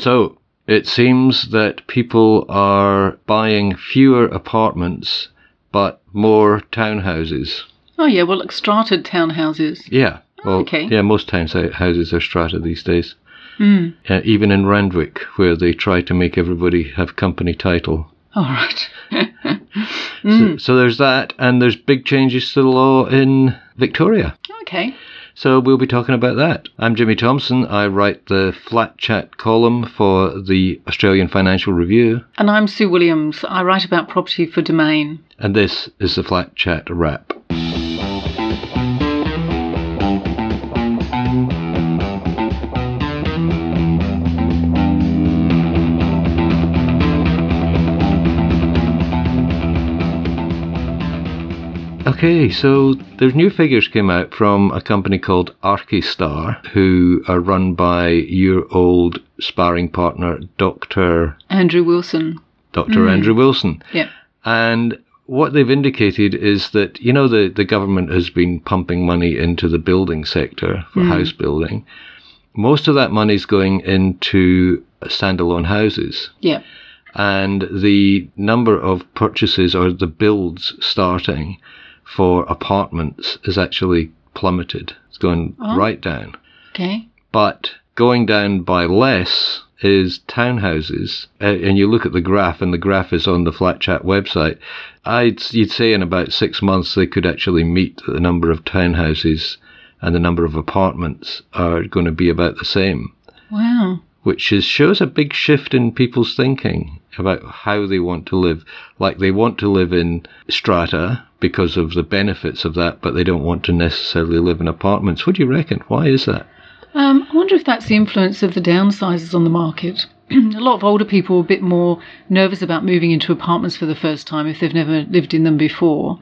So it seems that people are buying fewer apartments but more townhouses. Oh yeah, well, like strated townhouses. Yeah. Well, okay. Yeah, most townhouses are strata these days. Mm. Uh, even in Randwick, where they try to make everybody have company title. All right. So, so there's that, and there's big changes to the law in Victoria. okay. So we'll be talking about that. I'm Jimmy Thompson. I write the Flat Chat column for the Australian Financial Review, And I'm Sue Williams. I write about property for Domain. and this is the Flat Chat wrap. Okay, so there's new figures came out from a company called Archistar, who are run by your old sparring partner, Dr. Andrew Wilson. Dr. Mm. Andrew Wilson. Yeah. And what they've indicated is that, you know, the, the government has been pumping money into the building sector for mm. house building. Most of that money is going into standalone houses. Yeah. And the number of purchases or the builds starting for apartments is actually plummeted. It's going oh. right down. Okay. But going down by less is townhouses. And you look at the graph, and the graph is on the Flat Chat website. I'd you'd say in about six months they could actually meet the number of townhouses and the number of apartments are going to be about the same, Wow. which is shows a big shift in people's thinking about how they want to live. Like they want to live in strata because of the benefits of that, but they don't want to necessarily live in apartments. What do you reckon? Why is that? Um, I wonder if that's the influence of the downsizes on the market. a lot of older people are a bit more nervous about moving into apartments for the first time if they've never lived in them before.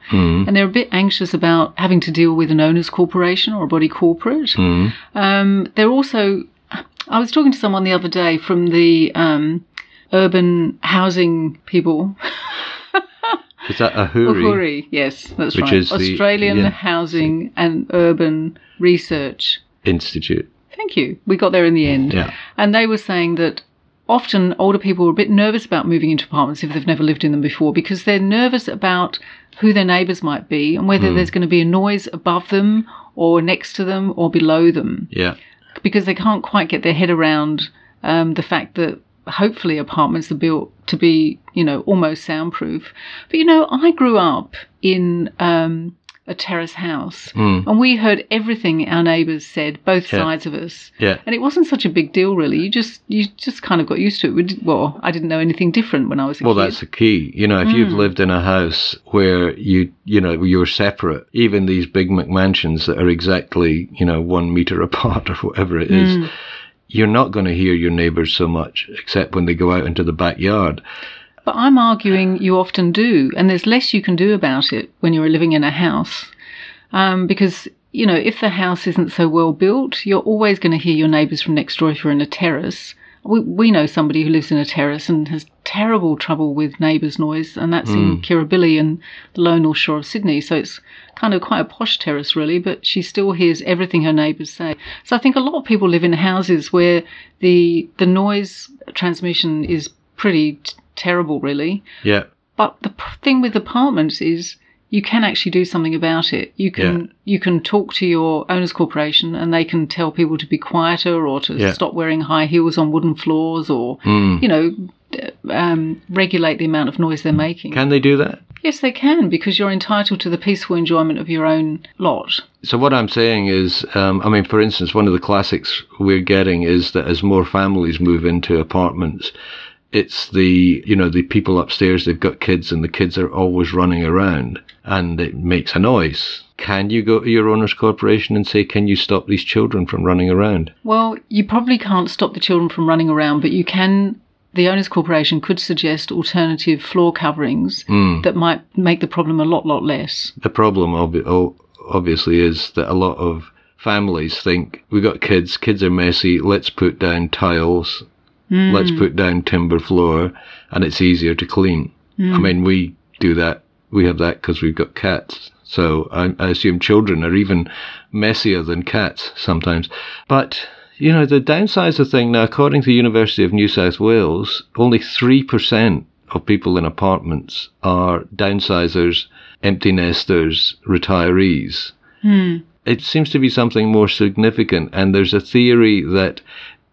And they're a bit anxious about having to deal with an owner's corporation or a body corporate. Um, they're also, I was talking to someone the other day from the um, urban housing people. Is that a hoorie? AHURI, yes, that's Which right. is the- Australian yeah. Housing and Urban Research Institute? Thank you. We got there in the end. Yeah. And they were saying that often older people are a bit nervous about moving into apartments if they've never lived in them before because they're nervous about who their neighbours might be and whether there's going to be a noise above them or next to them or below them Yeah. because they can't quite get their head around um, the fact that hopefully apartments are built to be, you know, almost soundproof. But you know, I grew up in um, a terrace house, hmm. and we heard everything our neighbours said, both Yeah. sides of us. Yeah. And it wasn't such a big deal, really. You just you just kind of got used to it. We Well, I didn't know anything different when I was a Well, kid. that's the key. You know, if you've hmm. lived in a house where you, you know, you're separate, even these big McMansions that are exactly, you know, one meter apart or whatever it is, hmm. You're not going to hear your neighbours so much, except when they go out into the backyard. But I'm arguing you often do, and there's less you can do about it when you're living in a house. Um, because, you know, if the house isn't so well built, you're always going to hear your neighbours from next door if you're in a terrace. We, we know somebody who lives in a terrace and has terrible trouble with neighbours' noise, and that's in Kirribilli and the lower north shore of Sydney. So it's kind of quite a posh terrace, really, but she still hears everything her neighbours say. So I think a lot of people live in houses where the the noise transmission is pretty t- terrible, really. Yeah. But the p- thing with apartments is you can actually do something about it. You can Yeah. you can talk to your owners corporation and they can tell people to be quieter or to Yeah. stop wearing high heels on wooden floors or Mm. you know um, regulate the amount of noise they're making. Can they do that? yes, they can because you're entitled to the peaceful enjoyment of your own lot. So what I'm saying is, um, I mean, for instance, one of the classics we're getting is that as more families move into apartments, it's the you know the people upstairs they've got kids and the kids are always running around and it makes a noise. Can you go to your owner's corporation and say, can you stop these children from running around? Well, you probably can't stop the children from running around, but you can. The owners corporation could suggest alternative floor coverings hmm. that might make the problem a lot, lot less. The problem obvi- o- obviously is that a lot of families think we got kids, kids are messy, let's put down tiles, hmm. let's put down timber floor, and it's easier to clean. I hmm. mean, we do that, we have that because we've got cats. So I, I assume children are even messier than cats sometimes. But you know, the downsizer thing now, according to the University of New South Wales, only 3% of people in apartments are downsizers, empty nesters, retirees. Hmm. It seems to be something more significant, and there's a theory that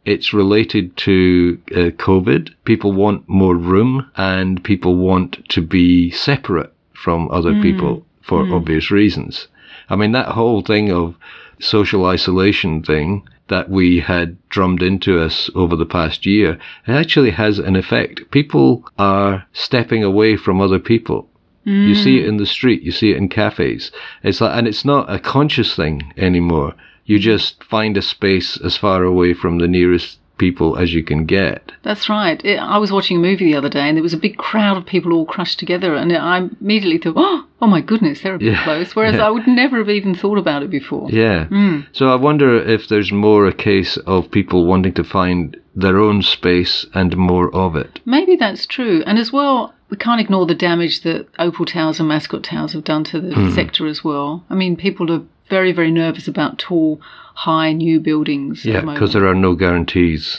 it's related to uh, COVID. People want more room, and people want to be separate from other hmm. people for hmm. obvious reasons. I mean, that whole thing of social isolation thing that we had drummed into us over the past year, it actually has an effect. People are stepping away from other people. You see it mm. in the street, you see it in cafes. It's like, and it's not a conscious thing anymore. You just find a space as far away from the nearest people as you can get. That's right. It, I was watching a movie the other day, and there was a big crowd of people all crushed together, and I immediately thought, "Oh, oh my goodness, they're a bit Yeah. close." Whereas Yeah. I would never have even thought about it before. Yeah. Hmm. So I wonder if there's more a case of people wanting to find their own space and more of it. Maybe that's true. And as well, we can't ignore the damage that Opal Towers and Mascot Towers have done to the Hmm. sector as well. I mean, people are very, very nervous about tall, high, new buildings. Yeah, the because there are no guarantees.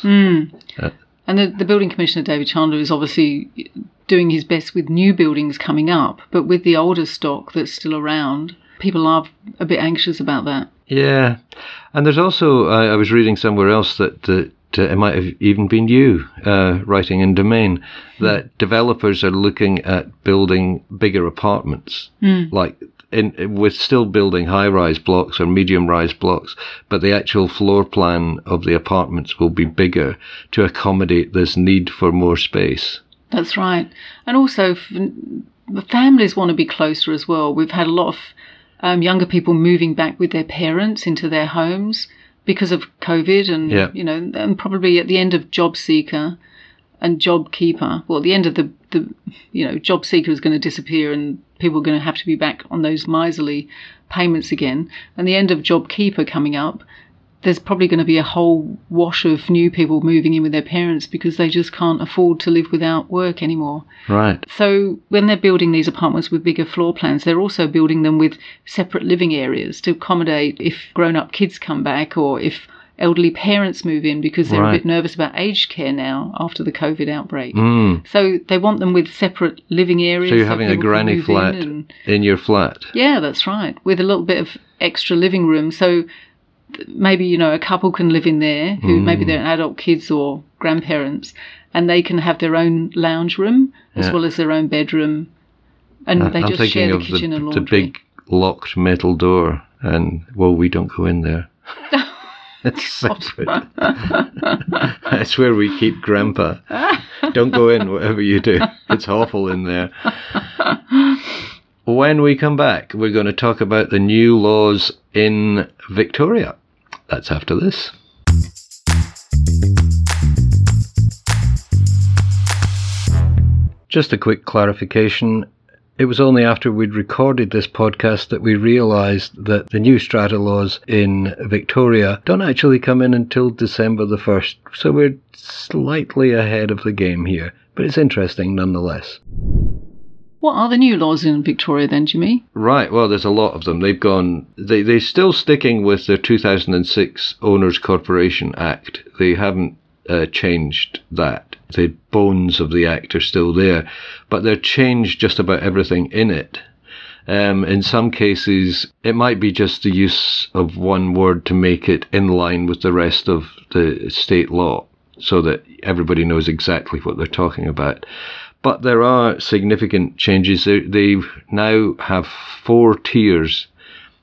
And the, the building commissioner, David Chandler, is obviously doing his best with new buildings coming up. But with the older stock that's still around, people are a bit anxious about that. Yeah, and there's also I, I was reading somewhere else that that uh, it might have even been you uh, writing in Domain that developers are looking at building bigger apartments, like in with still building high-rise blocks or medium-rise blocks, but the actual floor plan of the apartments will be bigger to accommodate this need for more space. That's right. And also, the families want to be closer as well. We've had a lot of um, younger people moving back with their parents into their homes because of COVID, and Yeah. you know, and probably at the end of Job Seeker and Job Keeper. Well, at the end of the the you know Job Seeker is going to disappear, and people are going to have to be back on those miserly payments again. And the end of Job Keeper coming up. There's probably going to be a whole wash of new people moving in with their parents because they just can't afford to live without work anymore. Right. So when they're building these apartments with bigger floor plans, they're also building them with separate living areas to accommodate if grown-up kids come back or if elderly parents move in because they're Right. a bit nervous about aged care now after the COVID outbreak. Mm. So they want them with separate living areas. So you're having a granny move in flat and- in your flat. yeah, that's right. With a little bit of extra living room. So maybe, you know, a couple can live in there who maybe Mm. they're adult kids or grandparents and they can have their own lounge room as Yeah. well as their own bedroom. And they I'm just share the kitchen and the, laundry. the big locked metal door, and well, we don't go in there. it's separate. That's where we keep Grandpa. Don't go in, whatever you do. It's awful in there. When we come back, we're going to talk about the new laws in Victoria. That's after this. Just a quick clarification. It was only after we'd recorded this podcast that we realised that the new strata laws in Victoria don't actually come in until December the 1st, so we're slightly ahead of the game here, but it's interesting nonetheless. What are the new laws in Victoria then, Jimmy? Right, well, there's a lot of them. They've gone, they, they're still sticking with their 2006 Owners Corporation Act. They haven't uh, changed that. The bones of the act are still there, but they've changed just about everything in it. Um, in some cases, it might be just the use of one word to make it in line with the rest of the state law so that everybody knows exactly what they're talking about. But there are significant changes. They, now have four tiers.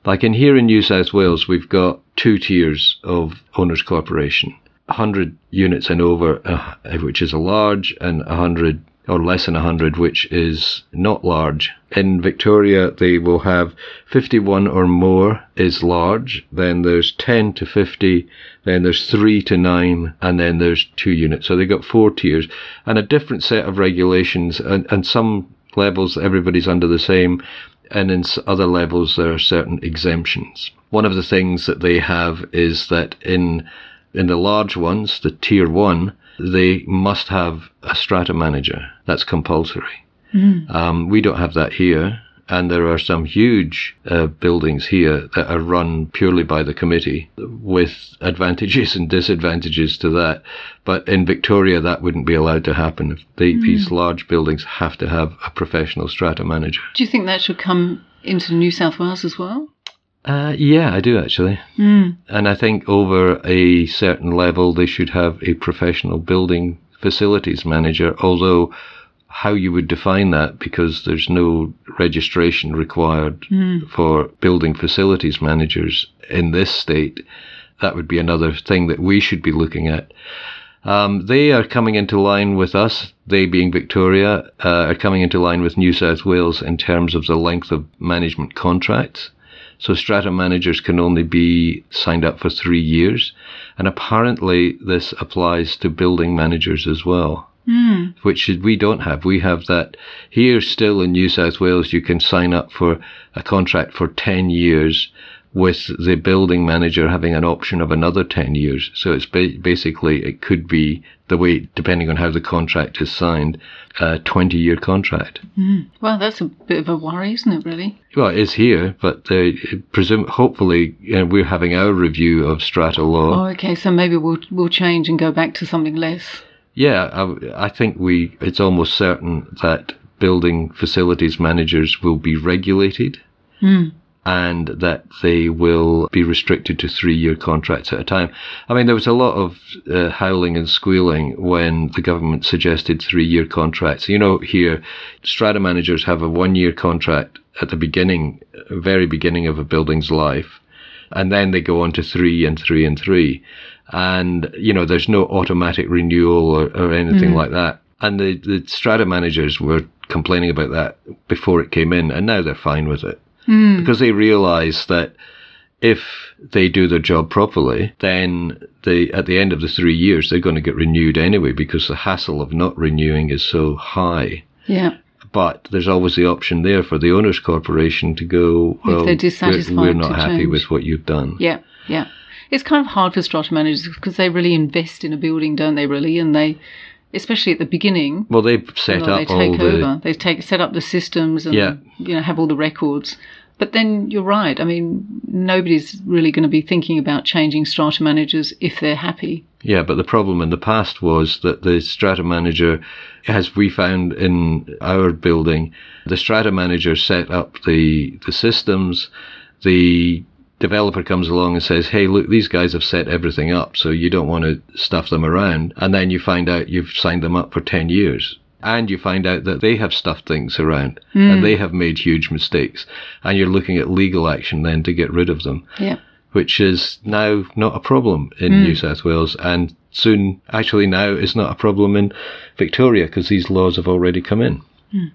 Like in here in New South Wales, we've got two tiers of owners corporation. 100 units and over, uh, which is a large, and 100 or less than 100, which is not large. In Victoria, they will have 51 or more is large, then there's 10 to 50, then there's 3 to 9, and then there's 2 units. So they've got four tiers and a different set of regulations, and, and some levels everybody's under the same, and in other levels there are certain exemptions. One of the things that they have is that in in the large ones, the tier one, they must have a strata manager. That's compulsory. Um, we don't have that here. And there are some huge uh, buildings here that are run purely by the committee with advantages and disadvantages to that. But in Victoria, that wouldn't be allowed to happen. They, mm. These large buildings have to have a professional strata manager. Do you think that should come into New South Wales as well? Uh, yeah, I do actually. Mm. And I think over a certain level, they should have a professional building facilities manager, although how you would define that because there's no registration required mm. for building facilities managers in this state. That would be another thing that we should be looking at. Um, they are coming into line with us, they being Victoria, uh, are coming into line with New South Wales in terms of the length of management contracts. So strata managers can only be signed up for three years. And apparently this applies to building managers as well mm. which we don't have. We have that here still in New South Wales. You can sign up for a contract for 10 years with the building manager having an option of another 10 years. So it's ba- basically, it could be the way, depending on how the contract is signed, a 20 year contract. Mm. Well, that's a bit of a worry, isn't it, really? Well, it is here, but uh, presume, hopefully, you know, we're having our review of strata law. Oh, okay. So maybe we'll, we'll change and go back to something less. Yeah, I, I think we. It's almost certain that building facilities managers will be regulated. Mm. And that they will be restricted to three year contracts at a time. I mean, there was a lot of uh, howling and squealing when the government suggested three year contracts. You know, here, strata managers have a one year contract at the beginning, very beginning of a building's life, and then they go on to three and three and three and you know there's no automatic renewal or, or anything mm. like that. And the the strata managers were complaining about that before it came in, and now they're fine with it mm. because they realise that if they do their job properly, then they at the end of the three years they're going to get renewed anyway because the hassle of not renewing is so high. Yeah. But there's always the option there for the owners' corporation to go. Well, if they're dissatisfied, we're, we're not happy change. with what you've done. Yeah, yeah it's kind of hard for strata managers because they really invest in a building, don't they? Really, and they, especially at the beginning. Well, they've set you know, up they take all over. the. They take set up the systems and Yeah. you know have all the records. But then you're right. I mean, nobody's really going to be thinking about changing strata managers if they're happy. Yeah, but the problem in the past was that the strata manager, as we found in our building, the strata manager set up the the systems, the developer comes along and says, "Hey, look, these guys have set everything up, so you don't want to stuff them around." And then you find out you've signed them up for 10 years. And you find out that they have stuffed things around Mm. and they have made huge mistakes. And you're looking at legal action then to get rid of them, Yeah. which is now not a problem in Mm. New South Wales. And soon, actually, now is not a problem in Victoria because these laws have already come in. Mm.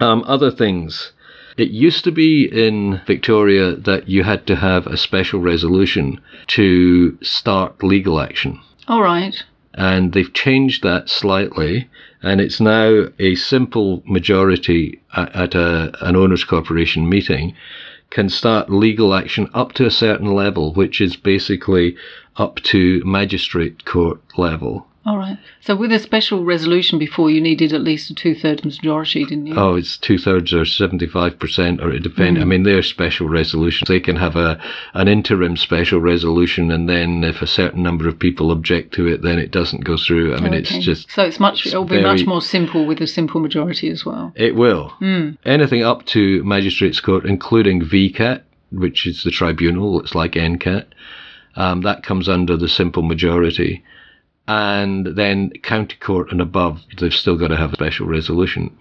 Um, other things. It used to be in Victoria that you had to have a special resolution to start legal action. All right. And they've changed that slightly, and it's now a simple majority at, a, an owners' corporation meeting can start legal action up to a certain level, which is basically up to magistrate court level. All right. So with a special resolution before, you needed at least a two-thirds majority, didn't you? Oh, it's two thirds or seventy five percent, or it depends. I mean, they're special resolutions. They can have a an interim special resolution, and then if a certain number of people object to it, then it doesn't go through. I mean, Okay. it's just so it's much. it's It'll be much more simple with a simple majority as well. it will Mm. anything up to magistrates court, including VCAT, which is the tribunal. It's like NCAT. Um, that comes under the simple majority. And then county court and above, they've still got to have a special resolution.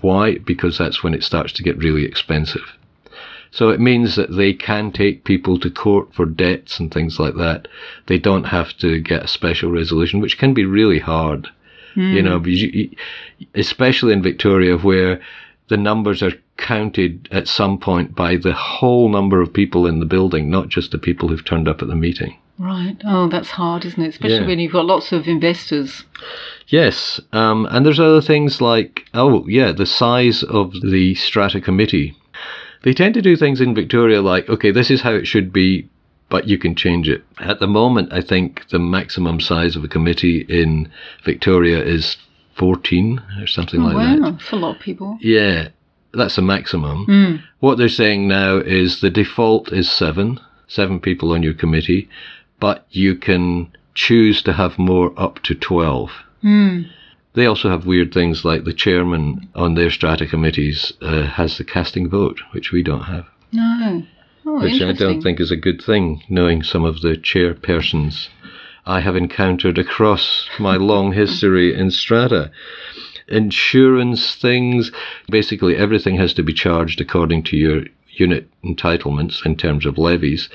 Why? Because that's when it starts to get really expensive. So it means that they can take people to court for debts and things like that. They don't have to get a special resolution, which can be really hard. You hmm. know, because you, you- especially in Victoria where the numbers are counted at some point by the whole number of people in the building, not just the people who've turned up at the meeting. Right. Oh, that's hard, isn't it? Especially Yeah. when you've got lots of investors. Yes, um, and there's other things like, oh, yeah, the size of the strata committee. They tend to do things in Victoria like, okay, this is how it should be, but you can change it. At the moment, I think the maximum size of a committee in Victoria is 14 or something Oh, like wow, that. that's a lot of people. Yeah. That's the maximum. Mm. What they're saying now is the default is seven, seven people on your committee, but you can choose to have more up to 12. Mm. They also have weird things like the chairman on their strata committees uh, has the casting vote, which we don't have. No. Oh, which I don't think is a good thing, knowing some of the chairpersons I have encountered across my long history in strata. Insurance things, basically everything has to be charged according to your unit entitlements in terms of levies,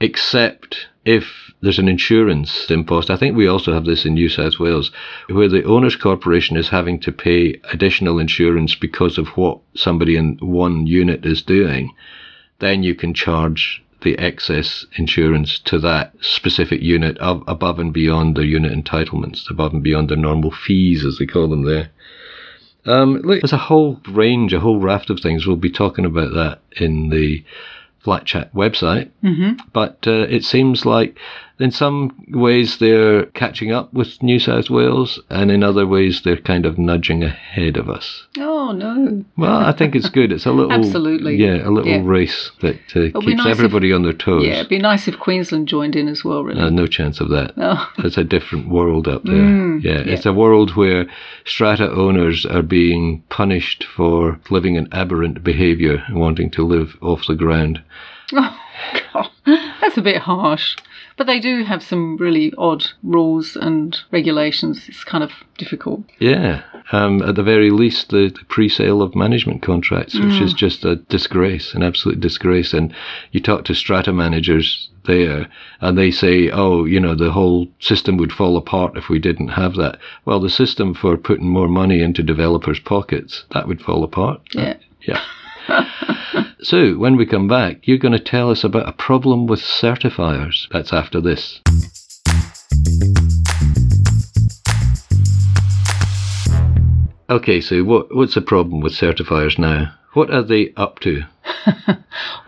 except if there's an insurance impost. I think we also have this in New South Wales, where the owners' corporation is having to pay additional insurance because of what somebody in one unit is doing. Then you can charge the excess insurance to that specific unit of, above and beyond their unit entitlements, above and beyond their normal fees, as they call them there. Um, look, there's a whole range, a whole raft of things. We'll be talking about that in the Flat Chat website. Mm-hmm. But uh, it seems like in some ways they're catching up with New South Wales, and in other ways they're kind of nudging ahead of us. Oh, no. Well, I think it's good. It's a little, Absolutely. yeah, a little Yeah. race that uh, keeps nice if- everybody on their toes. Yeah, it'd be nice if Queensland joined in as well, really. Uh, no chance of that. oh. It's a different world up there. Mm, yeah, yeah. it's a world where strata owners are being punished for living in aberrant behaviour and wanting to live off the ground. Oh, God. That's a bit harsh. But they do have some really odd rules and regulations. It's kind of difficult. Yeah, um, at the very least, the, the pre-sale of management contracts, which is just a disgrace, an absolute disgrace. And you talk to strata managers there, and they say, "Oh, you know, the whole system would fall apart if we didn't have that." Well, the system for putting more money into developers' pockets that would fall apart. Yeah. Yeah. so, when we come back, you're going to tell us about a problem with certifiers. That's after this. Okay, so what what's the problem with certifiers now? What are they up to?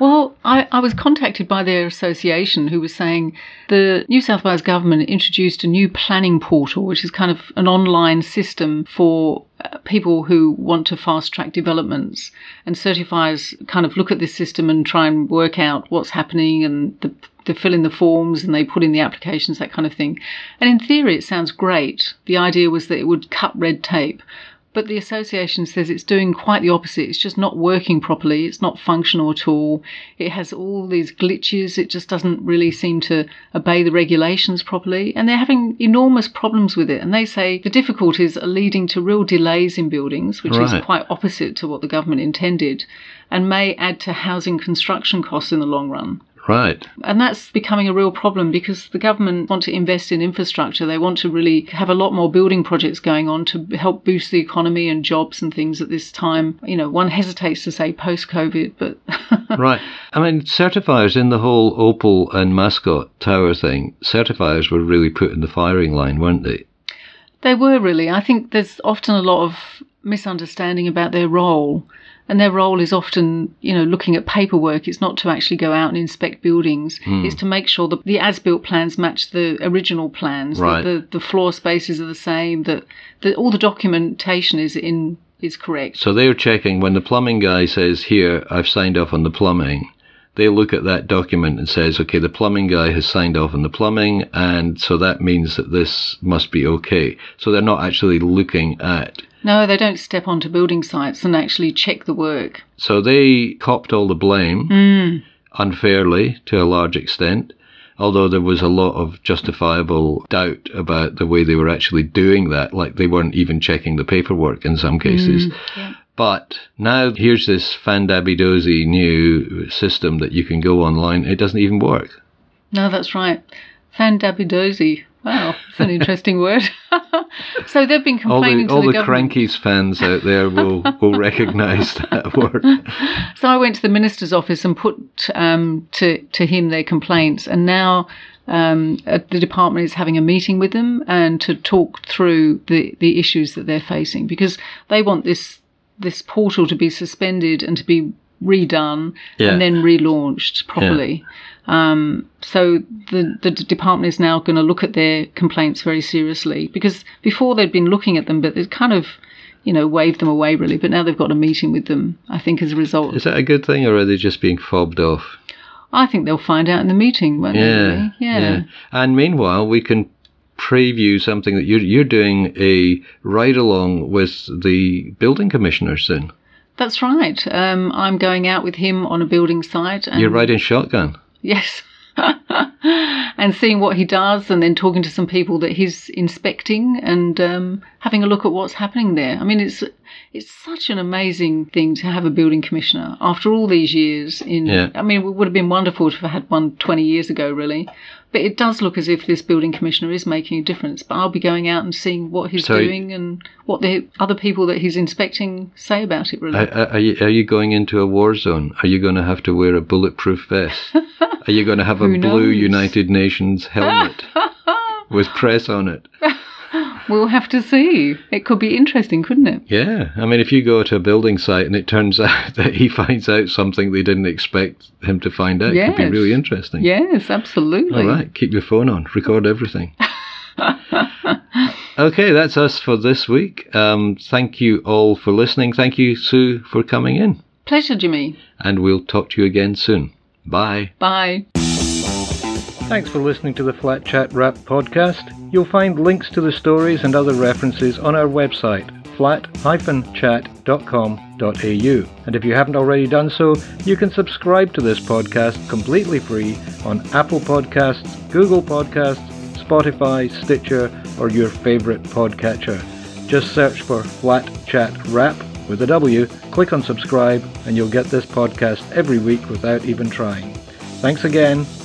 Well, I, I was contacted by their association who was saying the New South Wales government introduced a new planning portal, which is kind of an online system for uh, people who want to fast track developments. And certifiers kind of look at this system and try and work out what's happening and the, they fill in the forms and they put in the applications, that kind of thing. And in theory, it sounds great. The idea was that it would cut red tape. But the association says it's doing quite the opposite. It's just not working properly. It's not functional at all. It has all these glitches. It just doesn't really seem to obey the regulations properly. And they're having enormous problems with it. And they say the difficulties are leading to real delays in buildings, which Right. is quite opposite to what the government intended, and may add to housing construction costs in the long run. Right. And that's becoming a real problem because the government want to invest in infrastructure. They want to really have a lot more building projects going on to help boost the economy and jobs and things at this time. You know, one hesitates to say post COVID, but right. I mean, certifiers in the whole Opal and Mascot Tower thing, certifiers were really put in the firing line, weren't they? they were really. I think there's often a lot of misunderstanding about their role. And their role is often, you know, looking at paperwork. It's not to actually go out and inspect buildings. Hmm. It's to make sure that the as-built plans match the original plans. Right. That the, the floor spaces are the same. That, that all the documentation is in is correct. So they're checking when the plumbing guy says, Here, I've signed off on the plumbing. They look at that document and says, okay, the plumbing guy has signed off on the plumbing, and so that means that this must be okay. So they're not actually looking at. No, they don't step onto building sites and actually check the work. So they copped all the blame Mm. unfairly to a large extent, although there was a lot of justifiable doubt about the way they were actually doing that, like they weren't even checking the paperwork in some cases. yeah. But now here's this fandabidozy new system that you can go online. It doesn't even work. No, that's right. Fandabidozy. Wow, that's an interesting word. So they've been All complaining the all the, the. Krankies fans out there will will recognise that word. So I went to the minister's office and put um, to to him their complaints, and now um, uh, the department is having a meeting with them and to talk through the the issues that they're facing because they want this this portal to be suspended and to be redone Yeah. and then relaunched properly. Um, so the the department is now going to look at their complaints very seriously because before they'd been looking at them, but it's kind of you know, waved them away really. But now they've got a meeting with them, I think, as a result. Is that a good thing, or are they just being fobbed off? I think they'll find out in the meeting, won't Yeah, they? really? Yeah. And meanwhile, we can preview something that you're you're doing a ride along with the building commissioner soon. That's right. Um, I'm going out with him on a building site. And You're riding shotgun. Yes. and seeing what he does, and then talking to some people that he's inspecting, and um, having a look at what's happening there. I mean, it's it's such an amazing thing to have a building commissioner after all these years. In, Yeah. I mean, it would have been wonderful to have had one 20 years ago, really. But it does look as if this building commissioner is making a difference. But I'll be going out and seeing what he's So- doing and what the other people that he's inspecting say about it. Really. Are, are, you, are you going into a war zone? Are you going to have to wear a bulletproof vest? Are you going to have a Who blue knows? United Nations helmet with press on it? we'll have to see. It could be interesting, couldn't it? Yeah, I mean, if you go to a building site and it turns out that he finds out something they didn't expect him to find out, it could be really interesting. Yes, absolutely. All right, keep your phone on, record everything. okay, that's us for this week. Um, thank you all for listening. Thank you, Sue, for coming in. Pleasure, Jimmy. And we'll talk to you again soon. Bye. Bye. Thanks for listening to the Flat Chat Wrap podcast. You'll find links to the stories and other references on our website, flat-chat.com.au. And if you haven't already done so, you can subscribe to this podcast completely free on Apple Podcasts, Google Podcasts, Spotify, Stitcher, or your favorite podcatcher. Just search for Flat Chat Wrap with a W, click on subscribe, and you'll get this podcast every week without even trying. Thanks again.